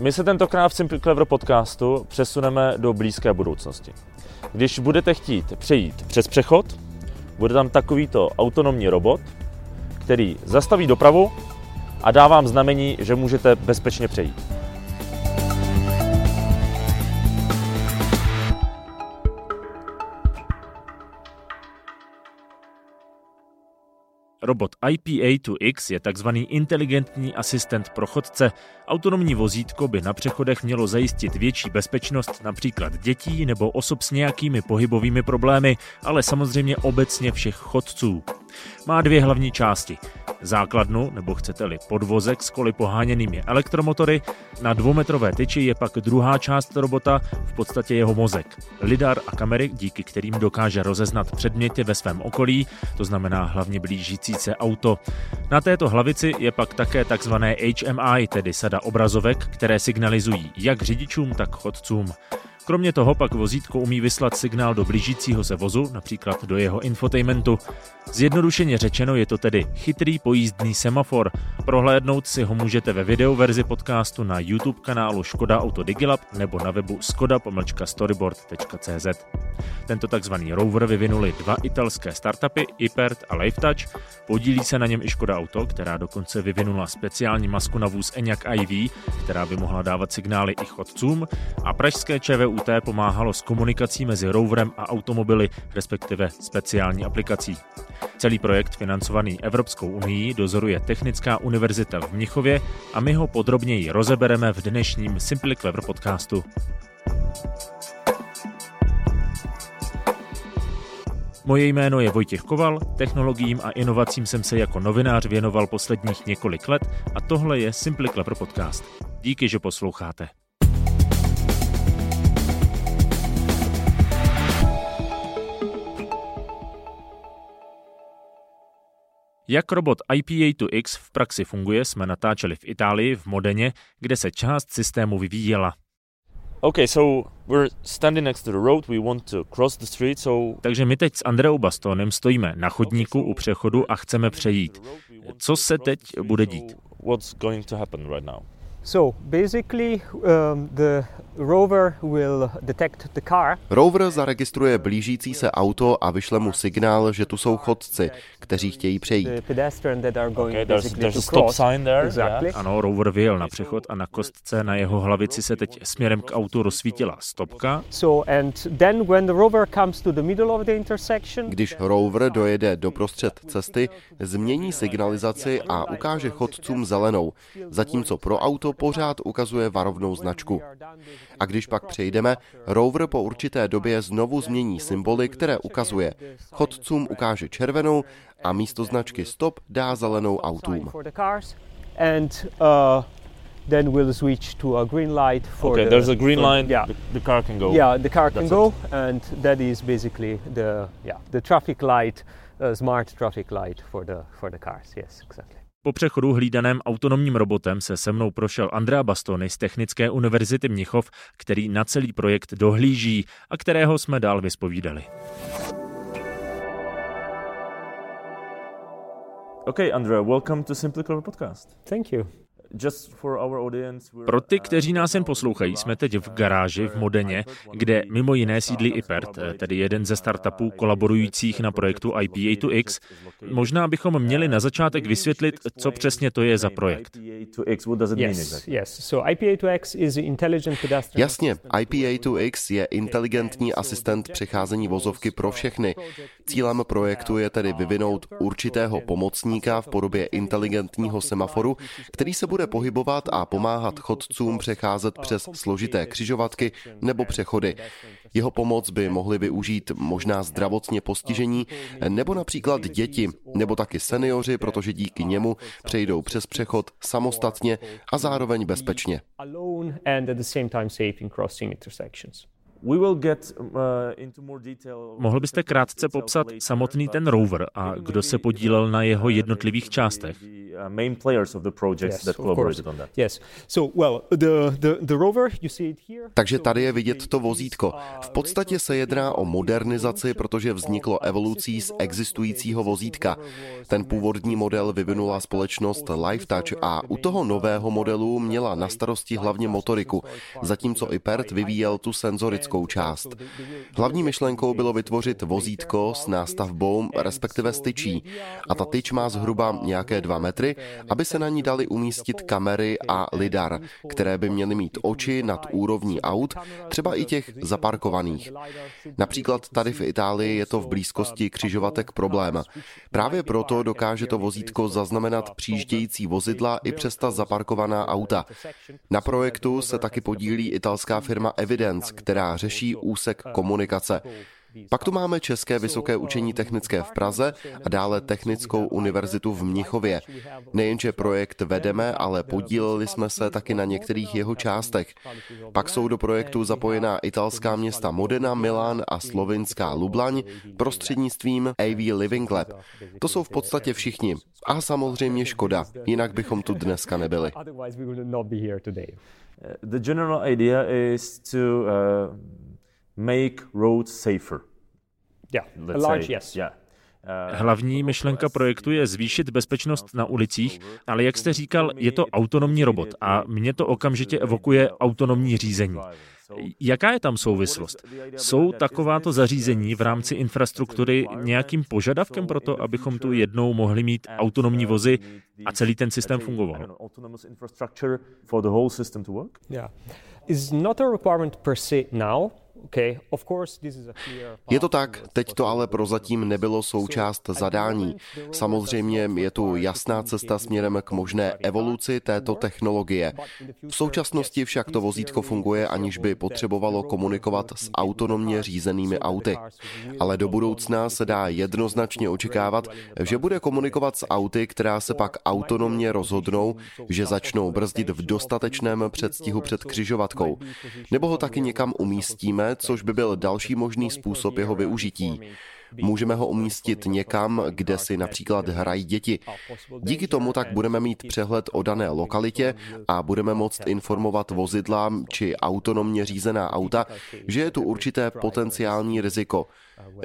My se tentokrát v Simple Clever podcastu přesuneme do blízké budoucnosti. Když budete chtít přejít přes přechod, bude tam takovýto autonomní robot, který zastaví dopravu a dá vám znamení, že můžete bezpečně přejít. Robot IPA2X je tzv. inteligentní asistent pro chodce. Autonomní vozítko by na přechodech mělo zajistit větší bezpečnost například dětí nebo osob s nějakými pohybovými problémy, ale samozřejmě obecně všech chodců. Má dvě hlavní části základnu, nebo chcete-li podvozek s koly poháněnými elektromotory. Na dvoumetrové tyči je pak druhá část robota, v podstatě jeho mozek. Lidar a kamery, díky kterým dokáže rozeznat předměty ve svém okolí, to znamená hlavně blížící se auto. Na této hlavici je pak také takzvané HMI, tedy sada obrazovek, které signalizují jak řidičům, tak chodcům. Kromě toho pak vozítko umí vyslat signál do blížícího se vozu, například do jeho infotainmentu. Zjednodušeně řečeno je to tedy chytrý pojízdný semafor. Prohlédnout si ho můžete ve videoverzi podcastu na YouTube kanálu Škoda Auto Digilab nebo na webu skoda-storyboard.cz. Tento takzvaný rover vyvinuli dva italské startupy, Ipert a LifeTouch. Podílí se na něm i Škoda Auto, která dokonce vyvinula speciální masku na vůz Enyaq iV, která by mohla dávat signály i chodcům a pražské ČVUT pomáhalo s komunikací mezi roverem a automobily, respektive speciální aplikací. Celý projekt financovaný Evropskou unii dozoruje Technická univerzita v Mnichově a my ho podrobněji rozebereme v dnešním Simply Clever podcastu. Moje jméno je Vojtěch Koval, technologiím a inovacím jsem se jako novinář věnoval posledních několik let a tohle je Simply Clever podcast. Díky, že posloucháte. Jak robot IPA2X v praxi funguje, jsme natáčeli v Itálii, v Modeně, kde se část systému vyvíjela. Okay, so we're standing next to the road, we want to cross the street, so... Takže my teď s Andreou Bastonem stojíme na chodníku u přechodu a chceme přejít. Co se teď bude dít? What's going to happen right now? So basically um, the rover will detect the car. Rover zaregistruje blížící se auto a vyšle mu signál, že tu jsou chodci, kteří chtějí přejít. Ano, rover vyjel na přechod a na kostce na jeho hlavici se teď směrem k autu rozsvítila stopka. Když rover dojede do prostřed cesty, změní signalizaci a ukáže chodcům zelenou, zatímco pro auto pořád ukazuje varovnou značku. A když pak přejdeme, rover po určité době znovu změní symboly, které ukazuje. Chodcům ukáže červenou a místo značky stop dá zelenou autům. Uh, then we'll switch to a green light for okay, the, there's a green light yeah. the, the car can go yeah the car can That's go it. and that is basically the yeah the traffic light uh, smart traffic light for the for the cars yes exactly po přechodu hlídaném autonomním robotem se se mnou prošel Andrea Bastoni z Technické univerzity Mnichov, který na celý projekt dohlíží a kterého jsme dál vyspovídali. Okay, Andrea, welcome to Simply Clever Podcast. Thank you. Pro ty, kteří nás jen poslouchají, jsme teď v garáži v Modeně, kde mimo jiné sídlí IPERT, tedy jeden ze startupů kolaborujících na projektu IPA2X. Možná bychom měli na začátek vysvětlit, co přesně to je za projekt. Jasně, IPA2X je inteligentní asistent přecházení vozovky pro všechny. Cílem projektu je tedy vyvinout určitého pomocníka v podobě inteligentního semaforu, který se bude pohybovat a pomáhat chodcům přecházet přes složité křižovatky nebo přechody. Jeho pomoc by mohli využít možná zdravotně postižení nebo například děti, nebo taky seniori, protože díky němu přejdou přes přechod samostatně a zároveň bezpečně. Mohl byste krátce popsat samotný ten rover a kdo se podílel na jeho jednotlivých částech? Takže tady je vidět to vozítko. V podstatě se jedná o modernizaci, protože vzniklo evolucí z existujícího vozítka. Ten původní model vyvinula společnost LifeTouch a u toho nového modelu měla na starosti hlavně motoriku, zatímco i PERT vyvíjel tu senzorickou část. Hlavní myšlenkou bylo vytvořit vozítko s nástavbou, respektive styčí. A ta tyč má zhruba nějaké dva metry, aby se na ní dali umístit kamery a lidar, které by měly mít oči nad úrovní aut, třeba i těch zaparkovaných. Například tady v Itálii je to v blízkosti křižovatek problém. Právě proto dokáže to vozítko zaznamenat přijíždějící vozidla i přes ta zaparkovaná auta. Na projektu se taky podílí italská firma Evidence, která řeší úsek komunikace. Pak tu máme České vysoké učení technické v Praze a dále Technickou univerzitu v Mnichově. Nejenže projekt vedeme, ale podíleli jsme se taky na některých jeho částech. Pak jsou do projektu zapojená italská města Modena, Milán a slovinská Lublaň prostřednictvím AV Living Lab. To jsou v podstatě všichni. A samozřejmě Škoda, jinak bychom tu dneska nebyli. The general idea is to uh, make roads safer. Yeah, a large yes. Yeah. Hlavní myšlenka projektu je zvýšit bezpečnost na ulicích, ale jak jste říkal, je to autonomní robot a mě to okamžitě evokuje autonomní řízení. Jaká je tam souvislost? Jsou takováto zařízení v rámci infrastruktury nějakým požadavkem pro to, abychom tu jednou mohli mít autonomní vozy a celý ten systém fungoval? Yeah. Is not a requirement per se now, je to tak, teď to ale prozatím nebylo součást zadání. Samozřejmě je tu jasná cesta směrem k možné evoluci této technologie. V současnosti však to vozítko funguje, aniž by potřebovalo komunikovat s autonomně řízenými auty. Ale do budoucna se dá jednoznačně očekávat, že bude komunikovat s auty, která se pak autonomně rozhodnou, že začnou brzdit v dostatečném předstihu před křižovatkou. Nebo ho taky někam umístíme, což by byl další možný způsob jeho využití. Můžeme ho umístit někam, kde si například hrají děti. Díky tomu tak budeme mít přehled o dané lokalitě a budeme moct informovat vozidla či autonomně řízená auta, že je tu určité potenciální riziko.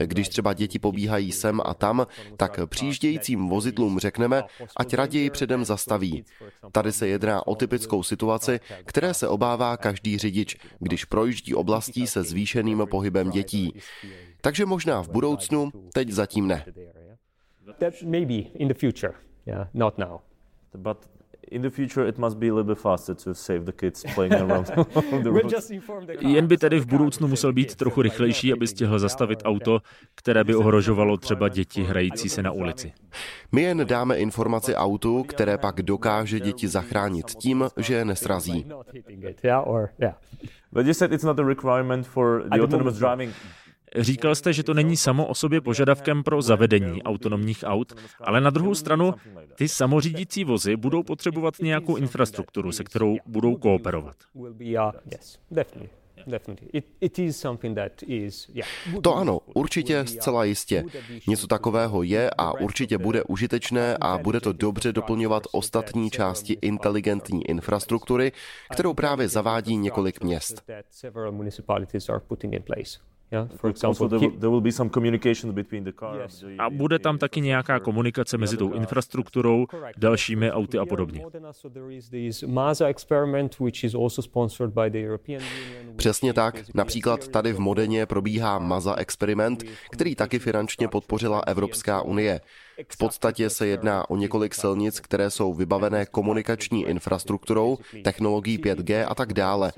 Když třeba děti pobíhají sem a tam, tak přijíždějícím vozidlům řekneme, ať raději předem zastaví. Tady se jedná o typickou situaci, které se obává každý řidič, když projíždí oblastí se zvýšeným pohybem dětí. Takže možná v budoucnu, teď zatím ne. in the future it must be a little bit faster to save the kids playing around the. Jen by tedy v budoucnu musel být trochu rychlejší, aby stihl zastavit auto, které by ohrožovalo třeba děti hrající se na ulici. My jen dáme informaci autu, které pak dokáže děti zachránit tím, že je nesrazí. But you said it's not a requirement for the autonomous driving. Říkal jste, že to není samo o sobě požadavkem pro zavedení autonomních aut, ale na druhou stranu ty samořídící vozy budou potřebovat nějakou infrastrukturu, se kterou budou kooperovat. To ano, určitě, zcela jistě. Něco takového je a určitě bude užitečné a bude to dobře doplňovat ostatní části inteligentní infrastruktury, kterou právě zavádí několik měst. A bude tam taky nějaká komunikace mezi tou infrastrukturou, dalšími auty a podobně. Přesně tak. Například tady v Modeně probíhá Maza experiment, který taky finančně podpořila Evropská unie. V podstatě se jedná o několik silnic, které jsou vybavené komunikační infrastrukturou, technologií 5G a tak dále.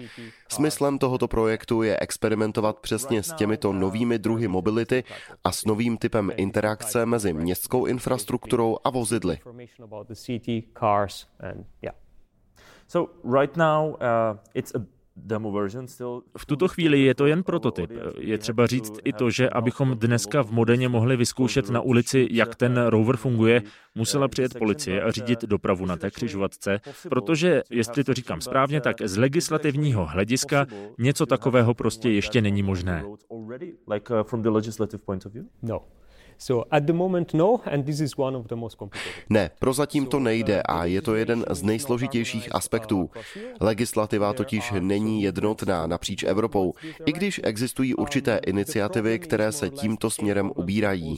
Smyslem tohoto projektu je experimentovat přesně s těmito novými druhy mobility a s novým typem interakce mezi městskou infrastrukturou a vozidly. So right now uh, it's a V tuto chvíli je to jen prototyp. Je třeba říct i to, že abychom dneska v Modeně mohli vyzkoušet na ulici, jak ten rover funguje, musela přijet policie a řídit dopravu na té křižovatce, protože, jestli to říkám správně, tak z legislativního hlediska něco takového prostě ještě není možné. No. Ne, prozatím to nejde a je to jeden z nejsložitějších aspektů. Legislativa totiž není jednotná napříč Evropou, i když existují určité iniciativy, které se tímto směrem ubírají.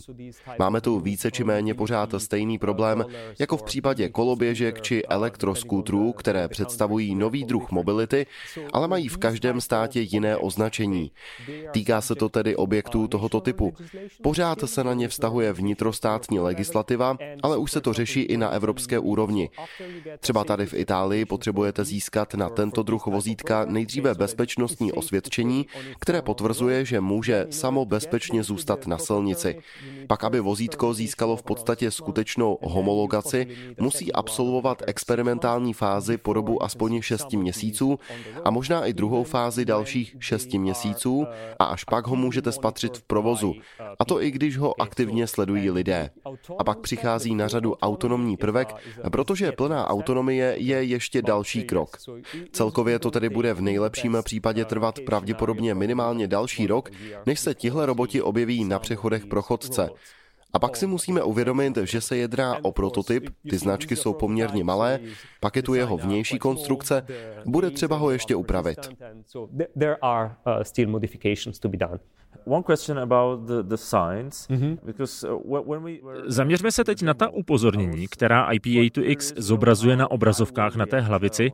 Máme tu více či méně pořád stejný problém, jako v případě koloběžek či elektroskútrů, které představují nový druh mobility, ale mají v každém státě jiné označení. Týká se to tedy objektů tohoto typu. Pořád se na ně vztahuje vnitrostátní legislativa, ale už se to řeší i na evropské úrovni. Třeba tady v Itálii potřebujete získat na tento druh vozítka nejdříve bezpečnostní osvědčení, které potvrzuje, že může samo bezpečně zůstat na silnici. Pak, aby vozítko získalo v podstatě skutečnou homologaci, musí absolvovat experimentální fázi po dobu aspoň 6 měsíců a možná i druhou fázi dalších 6 měsíců a až pak ho můžete spatřit v provozu. A to i když ho aktivně sledují lidé. A pak přichází na řadu autonomní prvek, protože plná autonomie je ještě další krok. Celkově to tedy bude v nejlepším případě trvat pravděpodobně minimálně další rok, než se tihle roboti objeví na přechodech pro chodce. A pak si musíme uvědomit, že se jedná o prototyp, ty značky jsou poměrně malé, pak je tu jeho vnější konstrukce, bude třeba ho ještě upravit. Zaměřme se teď na ta upozornění, která IP8X zobrazuje na obrazovkách na té hlavici.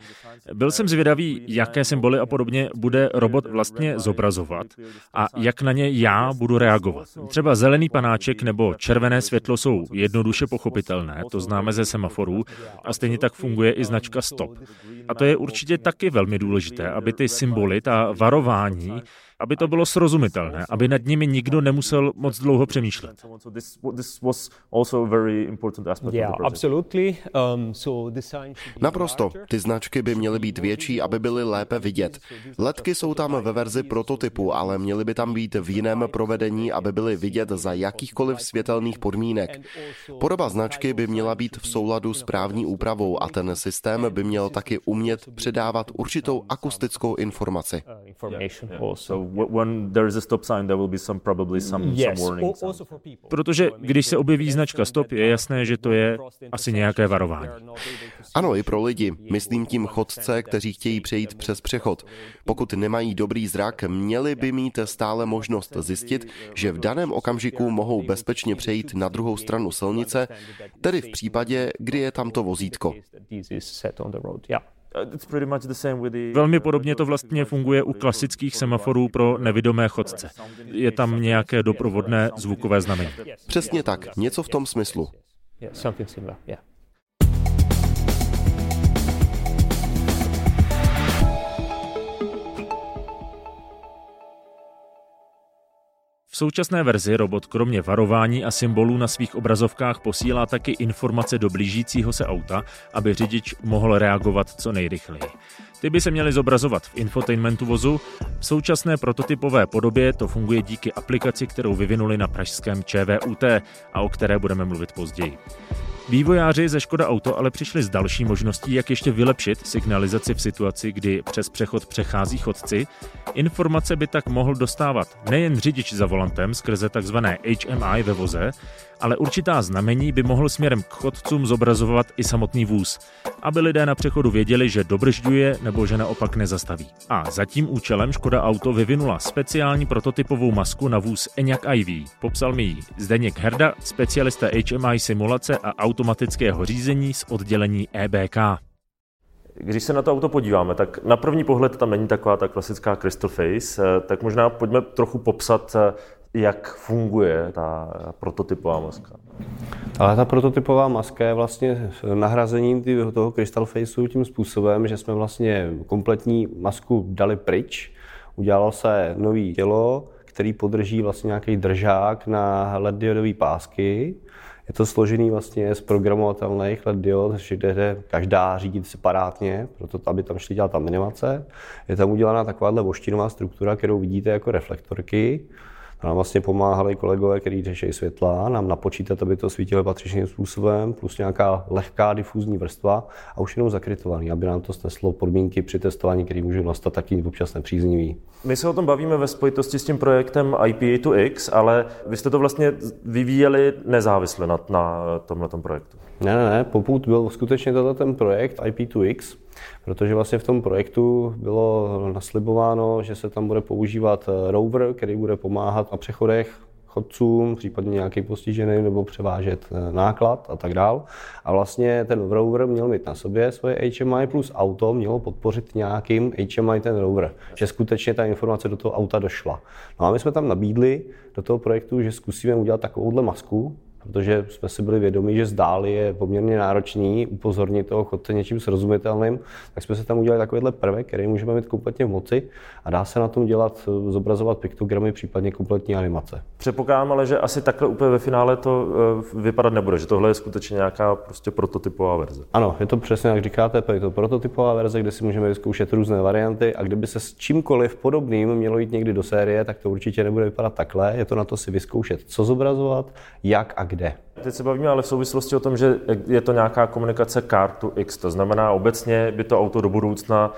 Byl jsem zvědavý, jaké symboly a podobně bude robot vlastně zobrazovat a jak na ně já budu reagovat. Třeba zelený panáček nebo červené světlo jsou jednoduše pochopitelné, to známe ze semaforů a stejně tak funguje i značka stop. A to je určitě taky velmi důležité, aby ty symboly, ta varování, aby to bylo srozumitelné, aby nad nimi nikdo nemusel moc dlouho přemýšlet. Um, Naprosto. Ty značky by měly být větší, aby byly lépe vidět. Letky jsou tam ve verzi prototypu, ale měly by tam být v jiném provedení, aby byly vidět za jakýchkoliv světelných podmínek. Podoba značky by měla být v souladu s právní úpravou a ten systém by měl taky umět předávat určitou akustickou informaci. Uh, Protože když se objeví značka stop, je jasné, že to je asi nějaké varování. Ano, i pro lidi. Myslím tím chodce, kteří chtějí přejít přes přechod. Pokud nemají dobrý zrak, měli by mít stále možnost zjistit, že v daném okamžiku mohou bezpečně přejít na druhou stranu silnice, tedy v případě, kdy je tam to vozítko. Velmi podobně to vlastně funguje u klasických semaforů pro nevidomé chodce. Je tam nějaké doprovodné zvukové znamení. Přesně tak, něco v tom smyslu. Současné verzi robot kromě varování a symbolů na svých obrazovkách posílá taky informace do blížícího se auta, aby řidič mohl reagovat co nejrychleji. Ty by se měly zobrazovat v infotainmentu vozu. V současné prototypové podobě to funguje díky aplikaci, kterou vyvinuli na pražském ČVUT a o které budeme mluvit později. Vývojáři ze Škoda Auto ale přišli s další možností, jak ještě vylepšit signalizaci v situaci, kdy přes přechod přechází chodci. Informace by tak mohl dostávat nejen řidič za volantem skrze tzv. HMI ve voze, ale určitá znamení by mohl směrem k chodcům zobrazovat i samotný vůz, aby lidé na přechodu věděli, že dobržďuje nebo že naopak nezastaví. A za tím účelem Škoda Auto vyvinula speciální prototypovou masku na vůz Enyaq iV. Popsal mi ji Zdeněk Herda, specialista HMI simulace a automatického řízení z oddělení EBK. Když se na to auto podíváme, tak na první pohled tam není taková ta klasická crystal face, eh, tak možná pojďme trochu popsat, eh, jak funguje ta prototypová maska. Ale ta prototypová maska je vlastně nahrazením toho crystal faceu tím způsobem, že jsme vlastně kompletní masku dali pryč, udělalo se nový tělo, který podrží vlastně nějaký držák na LED diodové pásky Je to složený vlastně z programovatelných LED diod, kde jde každá řídit separátně, proto aby tam šli dělat animace. Je tam udělaná takováhle voštinová struktura, kterou vidíte jako reflektorky. Nám vlastně pomáhali kolegové, kteří řeší světla, nám napočítat, aby to svítilo patřičným způsobem, plus nějaká lehká difuzní vrstva a už jenom zakrytovaný, aby nám to sneslo podmínky při testování, které můžou nastat taky občas nepříznivý. My se o tom bavíme ve spojitosti s tím projektem IPA2X, ale vy jste to vlastně vyvíjeli nezávisle na, na tomhle projektu. Ne, ne, ne, poput byl skutečně toto ten projekt IP2X, protože vlastně v tom projektu bylo naslibováno, že se tam bude používat eh, rover, který bude pomáhat na přechodech chodcům, případně nějaký postižený nebo převážet eh, náklad a tak dál. A vlastně ten rover měl mít na sobě svoje HMI plus auto mělo podpořit nějakým HMI ten rover, že skutečně ta informace do toho auta došla. No a my jsme tam nabídli do toho projektu, že zkusíme udělat takovouhle masku, protože jsme si byli vědomí, že zdáli je poměrně náročný upozornit toho chodce něčím srozumitelným, tak jsme se tam udělali takovýhle prvek, který můžeme mít kompletně v moci a dá se na tom dělat, zobrazovat piktogramy, případně kompletní animace. Předpokládám ale, že asi takhle úplně ve finále to eh, vypadat nebude, že tohle je skutečně nějaká prostě prototypová verze. Ano, je to přesně jak říkáte, je to prototypová verze, kde si můžeme vyzkoušet různé varianty a kdyby se s čímkoliv podobným mělo jít někdy do série, tak to určitě nebude vypadat takhle. Je to na to si vyzkoušet, co zobrazovat, jak a kde. Teď se bavíme ale v souvislosti o tom, že je to nějaká komunikace car to X, to znamená obecně by to auto do budoucna,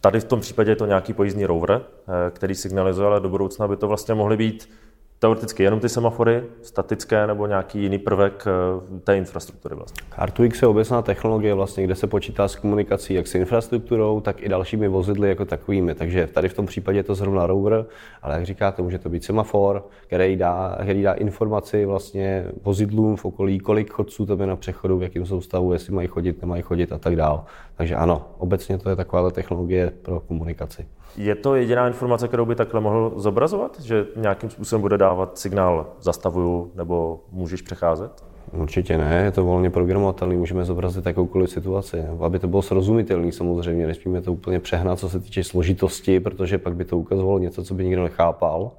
tady v tom případě je to nějaký pojízdný rover, eh, který signalizuje, ale do budoucna by to vlastně mohly být teoreticky jenom ty semafory, statické nebo nějaký jiný prvek eh, té infrastruktury vlastně. Car2X je obecná technologie, vlastně, kde se počítá s komunikací jak s infrastrukturou, tak i dalšími vozidly jako takovými. Takže tady v tom případě je to zrovna rover, ale jak říkáte, může to být semafor, který dá, který dá informaci vlastně vozidlům v okolí, kolik chodců tam je na přechodu, v jakém jsou stavu, jestli mají chodit, nemají chodit a tak dál. Takže ano, obecně to je taková technologie pro komunikaci. Je to jediná informace, kterou by takhle mohl zobrazovat? Že nějakým způsobem bude dávat signál zastavuju nebo můžeš přecházet? Určitě ne, je to volně programovatelný, můžeme zobrazit jakoukoliv situaci, aby to bylo srozumitelné samozřejmě, nesmíme to úplně přehnat, co se týče složitosti, protože pak by to ukazovalo něco, co by nikdo nechápal.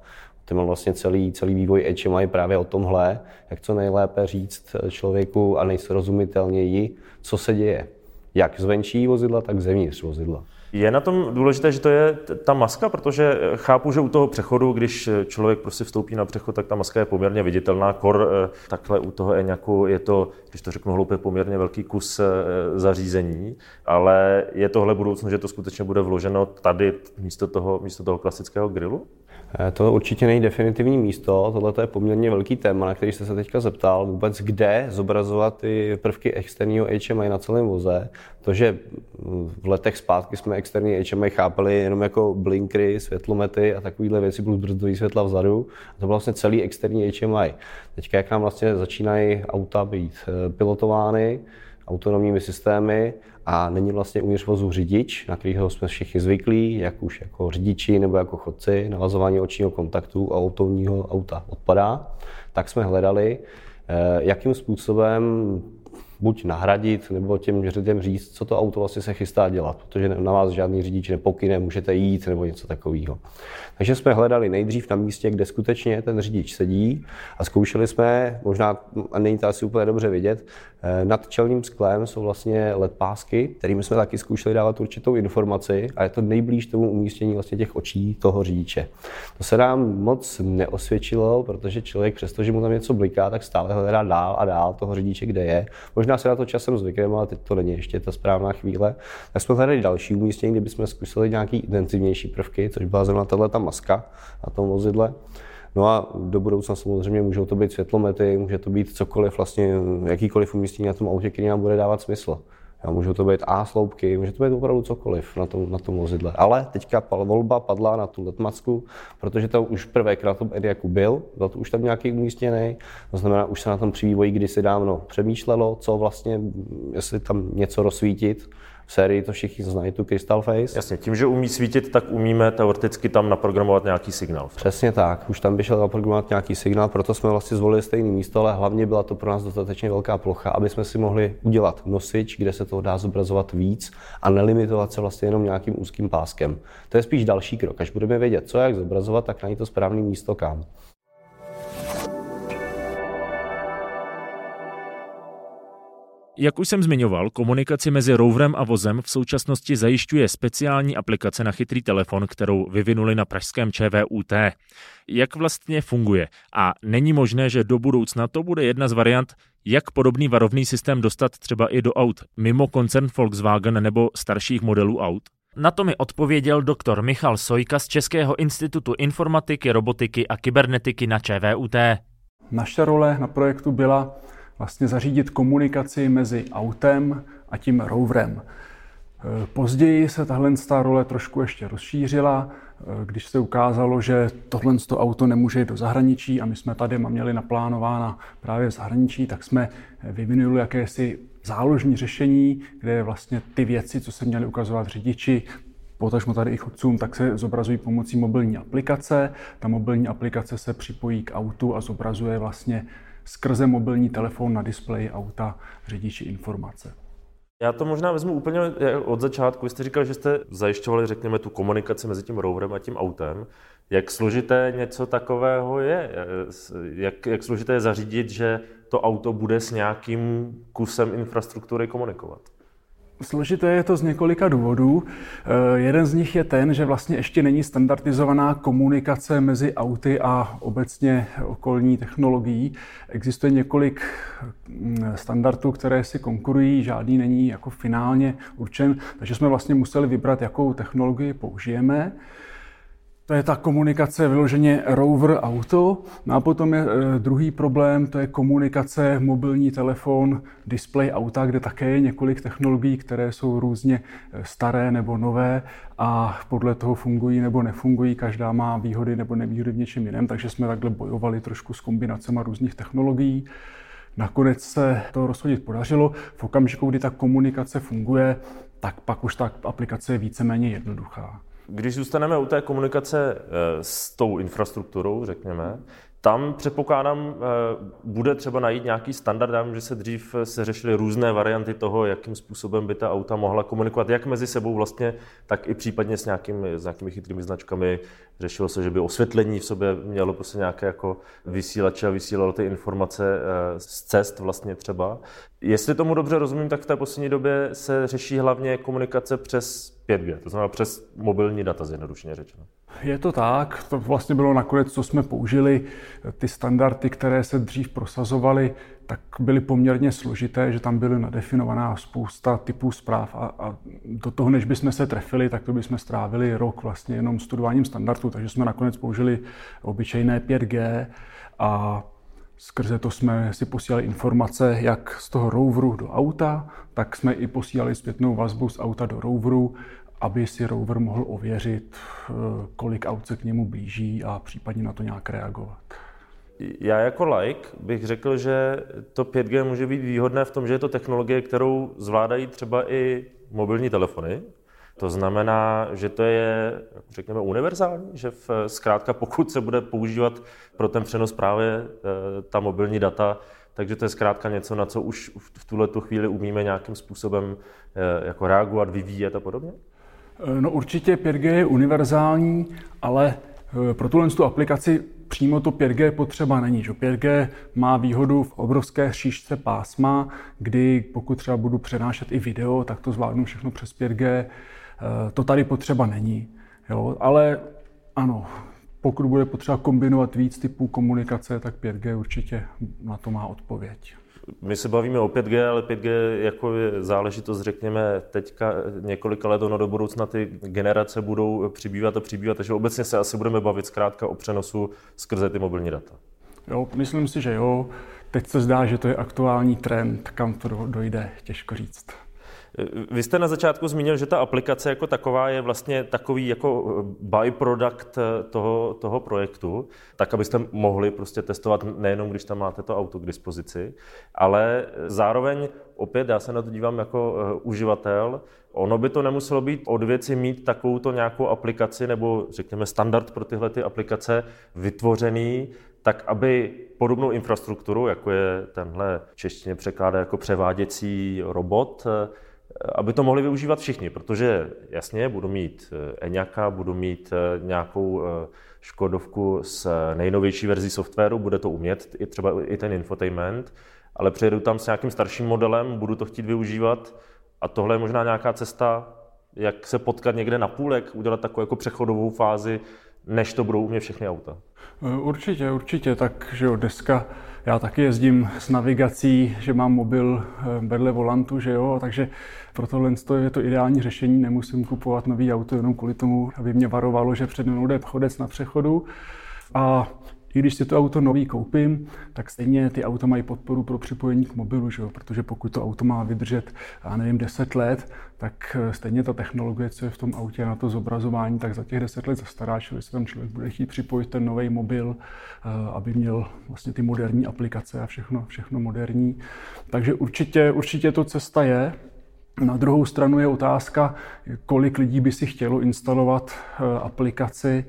Má vlastně celý, celý vývoj HMI právě o tomhle, jak co nejlépe říct člověku a nejsrozumitelněji, co se děje. Jak zvenčí vozidla, tak zevnitř vozidla. Je na tom důležité, že to je ta maska, protože chápu, že u toho přechodu, když člověk prostě vstoupí na přechod, tak ta maska je poměrně viditelná. Kor eh, takhle u toho Eňaku je to, když to řeknu hloupě, poměrně velký kus eh, zařízení, ale je tohle budoucnost, že to skutečně bude vloženo tady místo toho, místo toho klasického grilu? Eh, to určitě není definitivní místo, tohle je poměrně velký téma, na který jste se teďka zeptal, vůbec kde zobrazovat ty prvky externího HMI na celém voze. To, že v letech zpátky jsme externí HMI chápali jenom jako blinkry, světlomety a takovéhle věci, plus brzdový světla vzadu. To byl vlastně celý externí HMI. Teďka, jak nám vlastně začínají auta být eh, pilotovány, autonomními systémy a není vlastně uvnitř vozu řidič, na kterého jsme všichni zvyklí, jak už jako řidiči nebo jako chodci, navazování očního kontaktu a autonomního auta odpadá, tak jsme hledali, eh, jakým způsobem buď nahradit, nebo těm lidem říct, co to auto vlastně se chystá dělat, protože na vás žádný řidič nepokyne, můžete jít nebo něco takového. Takže jsme hledali nejdřív na místě, kde skutečně ten řidič sedí a zkoušeli jsme, možná, a není to asi úplně dobře vidět, eh, nad čelním sklem jsou vlastně LED pásky, kterými jsme taky zkoušeli dávat určitou informaci a je to nejblíž tomu umístění vlastně těch očí toho řidiče. To se nám moc neosvědčilo, protože člověk, přestože mu tam něco bliká, tak stále hledá dál a dál toho řidiče, kde je. Možná se na to časem zvykneme, ale teď to není ještě ta správná chvíle. Tak jsme hledali další umístění, kde bychom zkusili nějaký intenzivnější prvky, což byla zrovna tahle maska na tom vozidle. No a do budoucna samozřejmě můžou to být světlomety, může to být cokoliv, vlastně jakýkoliv umístění na tom autě, který nám bude dávat smysl. Já, můžou to být A sloupky, může to být opravdu cokoliv na tom, na tom vozidle. Ale teďka volba padla na tu letmasku, protože to už prvek na tom Ediaku byl, byl to už tam nějaký umístěný, to znamená, už se na tom při vývoji kdysi dávno přemýšlelo, co vlastně, jestli tam něco rozsvítit, sérii to všichni znají, tu Crystal Face. Jasně, tím, že umí svítit, tak umíme teoreticky tam naprogramovat nějaký signál. Přesně tak, už tam by šel naprogramovat nějaký signál, proto jsme vlastně zvolili stejné místo, ale hlavně byla to pro nás dostatečně velká plocha, aby jsme si mohli udělat nosič, kde se toho dá zobrazovat víc a nelimitovat se vlastně jenom nějakým úzkým páskem. To je spíš další krok. Až budeme vědět, co jak zobrazovat, tak najít to správné místo kam. Jak už jsem zmiňoval, komunikaci mezi roverem a vozem v současnosti zajišťuje speciální aplikace na chytrý telefon, kterou vyvinuli na pražském ČVUT. Jak vlastně funguje? A není možné, že do budoucna to bude jedna z variant, jak podobný varovný systém dostat třeba i do aut mimo koncern Volkswagen nebo starších modelů aut? Na to mi odpověděl doktor Michal Sojka z Českého institutu informatiky, robotiky a kybernetiky na ČVUT. Naše role na projektu byla vlastně zařídit komunikaci mezi autem a tím roverem. Později se tahle role trošku ještě rozšířila, když se ukázalo, že tohle auto nemůže jít do zahraničí a my jsme tady měli naplánována právě v zahraničí, tak jsme vyvinuli jakési záložní řešení, kde vlastně ty věci, co se měly ukazovat řidiči, potažmo tady i chodcům, tak se zobrazují pomocí mobilní aplikace. Ta mobilní aplikace se připojí k autu a zobrazuje vlastně skrze mobilní telefon na displeji auta řidiči informace. Já to možná vezmu úplně od začátku. Vy jste říkal, že jste zajišťovali, řekněme, tu komunikaci mezi tím roverem a tím autem. Jak složité něco takového je? Jak, jak složité je zařídit, že to auto bude s nějakým kusem infrastruktury komunikovat? Složité je to z několika důvodů. Eh, jeden z nich je ten, že vlastně ještě není standardizovaná komunikace mezi auty a obecně okolní technologií. Existuje několik mm, standardů, které si konkurují, žádný není jako finálně určen, takže jsme vlastně museli vybrat, jakou technologii použijeme. To je ta komunikace vyloženě rover auto. No a potom je e, druhý problém, to je komunikace mobilní telefon, display auta, kde také je několik technologií, které jsou různě e, staré nebo nové a podle toho fungují nebo nefungují. Každá má výhody nebo nevýhody v něčem jiném, takže jsme takhle bojovali trošku s kombinacemi různých technologií. Nakonec se to rozhodit podařilo. V okamžiku, kdy ta komunikace funguje, tak pak už ta aplikace je víceméně jednoduchá. Když zůstaneme u té komunikace eh, s tou infrastrukturou, řekněme, tam předpokládám, eh, bude třeba najít nějaký standard. Já vím, že se dřív se řešily různé varianty toho, jakým způsobem by ta auta mohla komunikovat, jak mezi sebou vlastně, tak i případně s, nějakými, s nějakými chytrými značkami. Řešilo se, že by osvětlení v sobě mělo prostě nějaké jako vysílače a vysílalo ty informace eh, z cest vlastně třeba. Jestli tomu dobře rozumím, tak v té poslední době se řeší hlavně komunikace přes 5G, to znamená přes mobilní data, zjednodušeně řečeno. Je to tak, to vlastně bylo nakonec, co jsme použili. Ty standardy, které se dřív prosazovaly, tak byly poměrně složité, že tam byly nadefinovaná spousta typů zpráv a, a do toho, než bychom se trefili, tak to bychom strávili rok vlastně jenom studováním standardů, takže jsme nakonec použili obyčejné 5G a Skrze to jsme si posílali informace jak z toho roveru do auta, tak jsme i posílali zpětnou vazbu z auta do roveru aby si rover mohl ověřit, eh, kolik aut se k němu blíží a případně na to nějak reagovat. Já jako like bych řekl, že to 5G může být výhodné v tom, že je to technologie, kterou zvládají třeba i mobilní telefony. To znamená, že to je, řekněme, univerzální, že v, zkrátka pokud se bude používat pro ten přenos právě eh, ta mobilní data, takže to je zkrátka něco, na co už v tuhle chvíli umíme nějakým způsobem eh, jako reagovat, vyvíjet a podobně? No určitě 5G je univerzální, ale eh, pro tuhle tu aplikaci přímo to 5G potřeba není. Že? 5G má výhodu v obrovské šířce pásma, kdy pokud třeba budu přenášet i video, tak to zvládnu všechno přes 5G. Eh, to tady potřeba není. Jo? Ale ano, pokud bude potřeba kombinovat víc typů komunikace, tak 5G určitě na to má odpověď. My se bavíme o 5G, ale 5G jako je záležitost, řekněme, teďka několika let ono do budoucna ty generace budou přibývat a přibývat, takže obecně se asi budeme bavit zkrátka o přenosu skrze ty mobilní data. Jo, myslím si, že jo. Teď se zdá, že to je aktuální trend, kam to dojde, těžko říct. Vy jste na začátku zmínil, že ta aplikace jako taková je vlastně takový jako byproduct toho, toho projektu, tak abyste mohli prostě testovat nejenom, když tam máte to auto k dispozici, ale zároveň opět já se na to dívám jako uživatel, ono by to nemuselo být od věci mít takovouto nějakou aplikaci nebo řekněme standard pro tyhle ty aplikace vytvořený, tak aby podobnou infrastrukturu, jako je tenhle češtině překládá jako převáděcí robot, aby to mohli využívat všichni, protože jasně, budu mít eh, Eňaka, budu mít eh, nějakou eh, Škodovku s nejnovější verzí softwaru, bude to umět, i třeba i ten infotainment, ale přijedu tam s nějakým starším modelem, budu to chtít využívat a tohle je možná nějaká cesta, jak se potkat někde na půl, jak udělat takovou jako přechodovou fázi, než to budou u mě všechny auta. Určitě, určitě, tak že jo, dneska já taky jezdím s navigací, že mám mobil eh, vedle volantu, že jo, takže pro tohle je to ideální řešení, nemusím kupovat nový auto jenom kvůli tomu, aby mě varovalo, že před mnou jde chodec na přechodu. A i když si to auto nový koupím, tak stejně ty auta mají podporu pro připojení k mobilu, že jo? protože pokud to auto má vydržet, já nevím, 10 let, tak eh, stejně ta technologie, co je v tom autě na to zobrazování, tak za těch 10 let zastará, čili se tam člověk bude chtít připojit ten nový mobil, eh, aby měl vlastně ty moderní aplikace a všechno, všechno moderní. Takže určitě, určitě to cesta je. Na druhou stranu je otázka, kolik lidí by si chtělo instalovat eh, aplikaci,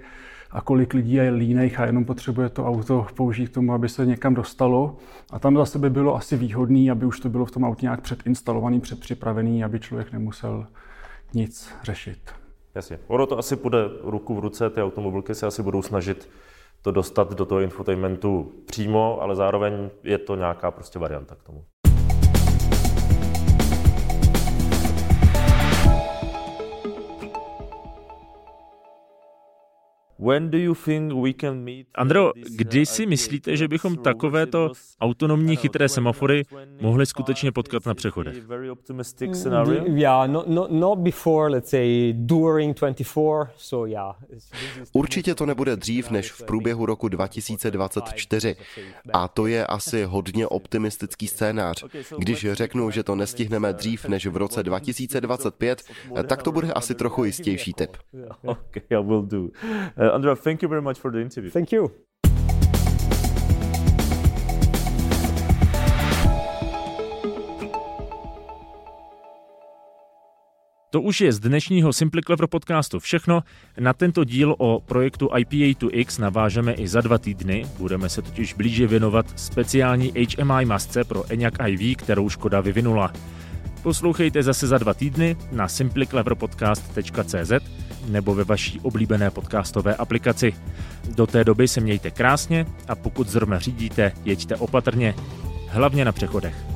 a kolik lidí je líných a jenom potřebuje to auto použít k tomu, aby se někam dostalo. A tam zase by bylo asi výhodný, aby už to bylo v tom autě nějak předinstalovaný, předpřipravený, aby člověk nemusel nic řešit. Jasně. Ono to asi půjde ruku v ruce, ty automobilky se asi budou snažit to dostat do toho infotainmentu přímo, ale zároveň je to nějaká prostě varianta k tomu. Andro, kdy si myslíte, že bychom takovéto autonomní chytré semafory mohli skutečně potkat na přechodech? Určitě to nebude dřív než v průběhu roku 2024. A to je asi hodně optimistický scénář. Když řeknu, že to nestihneme dřív než v roce 2025, tak to bude asi trochu jistější typ. Okay, I will do. Uh, Andrea, thank you very much for the interview. Thank you. To už je z dnešního Simply Clever podcastu všechno. Na tento díl o projektu IPA2X navážeme i za dva týdny. Budeme se totiž blíže věnovat speciální HMI masce pro Enyaq iV, kterou Škoda vyvinula. Poslouchejte zase za dva týdny na simplycleverpodcast.cz nebo ve vaší oblíbené podcastové aplikaci. Do té doby se mějte krásně a pokud zrovna řídíte, jeďte opatrně, hlavně na přechodech.